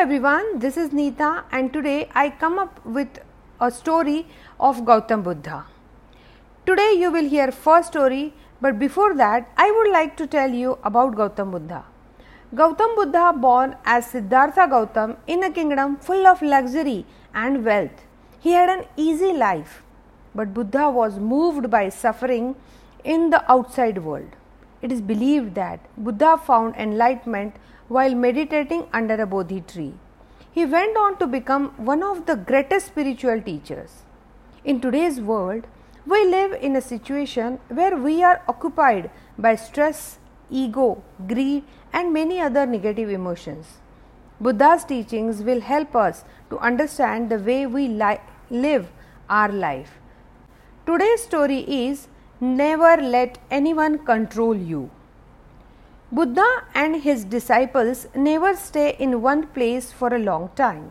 everyone, this is Neeta and today I come up with a story of Gautam Buddha. Today you will hear first story but before that I would like to tell you about Gautam Buddha. Gautam Buddha born as Siddhartha Gautam in a kingdom full of luxury and wealth. He had an easy life but Buddha was moved by suffering in the outside world. It is believed that Buddha found enlightenment while meditating under a Bodhi tree. He went on to become one of the greatest spiritual teachers. In today's world, we live in a situation where we are occupied by stress, ego, greed, and many other negative emotions. Buddha's teachings will help us to understand the way we li- live our life. Today's story is Never let anyone control you. Buddha and his disciples never stay in one place for a long time.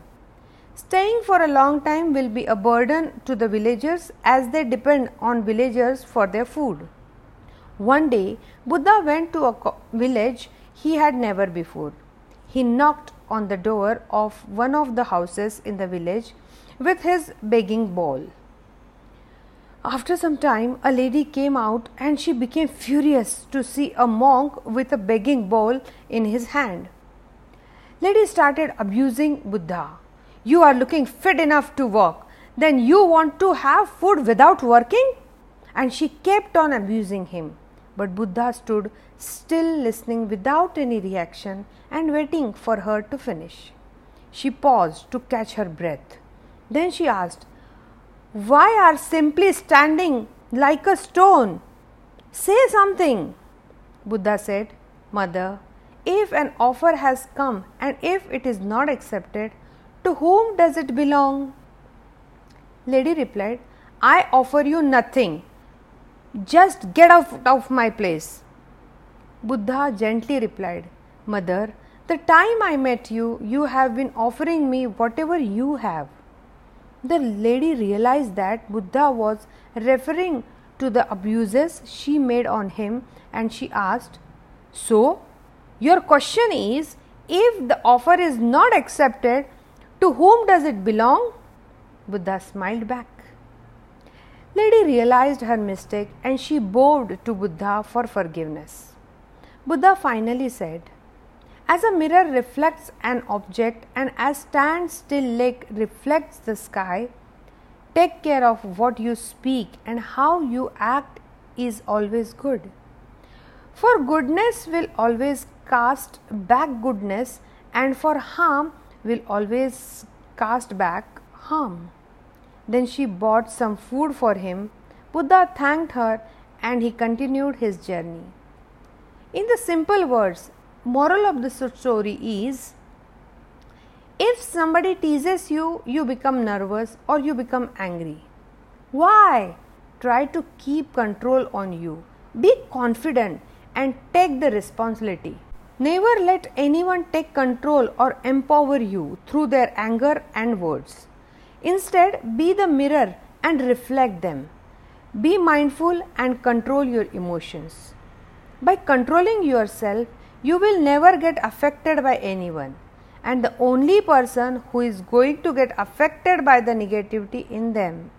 Staying for a long time will be a burden to the villagers as they depend on villagers for their food. One day, Buddha went to a village he had never before. He knocked on the door of one of the houses in the village with his begging bowl. After some time, a lady came out and she became furious to see a monk with a begging bowl in his hand. Lady started abusing Buddha. You are looking fit enough to work, then you want to have food without working? And she kept on abusing him. But Buddha stood still listening without any reaction and waiting for her to finish. She paused to catch her breath. Then she asked, why are simply standing like a stone? Say something. Buddha said, Mother, if an offer has come and if it is not accepted, to whom does it belong? Lady replied, I offer you nothing. Just get out of my place. Buddha gently replied, Mother, the time I met you, you have been offering me whatever you have. The lady realized that Buddha was referring to the abuses she made on him and she asked, So, your question is if the offer is not accepted, to whom does it belong? Buddha smiled back. Lady realized her mistake and she bowed to Buddha for forgiveness. Buddha finally said, as a mirror reflects an object and as stand still lake reflects the sky, take care of what you speak and how you act is always good. For goodness will always cast back goodness, and for harm will always cast back harm. Then she bought some food for him. Buddha thanked her and he continued his journey. In the simple words, moral of the story is if somebody teases you, you become nervous or you become angry. Why? Try to keep control on you. Be confident and take the responsibility. Never let anyone take control or empower you through their anger and words. Instead, be the mirror and reflect them. Be mindful and control your emotions. By controlling yourself, you will never get affected by anyone. And the only person who is going to get affected by the negativity in them